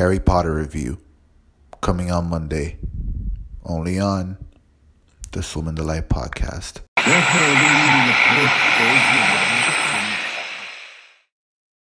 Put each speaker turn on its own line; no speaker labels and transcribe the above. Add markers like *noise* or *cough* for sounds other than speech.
Harry Potter review coming on Monday, only on the Swim in the Light podcast. *laughs*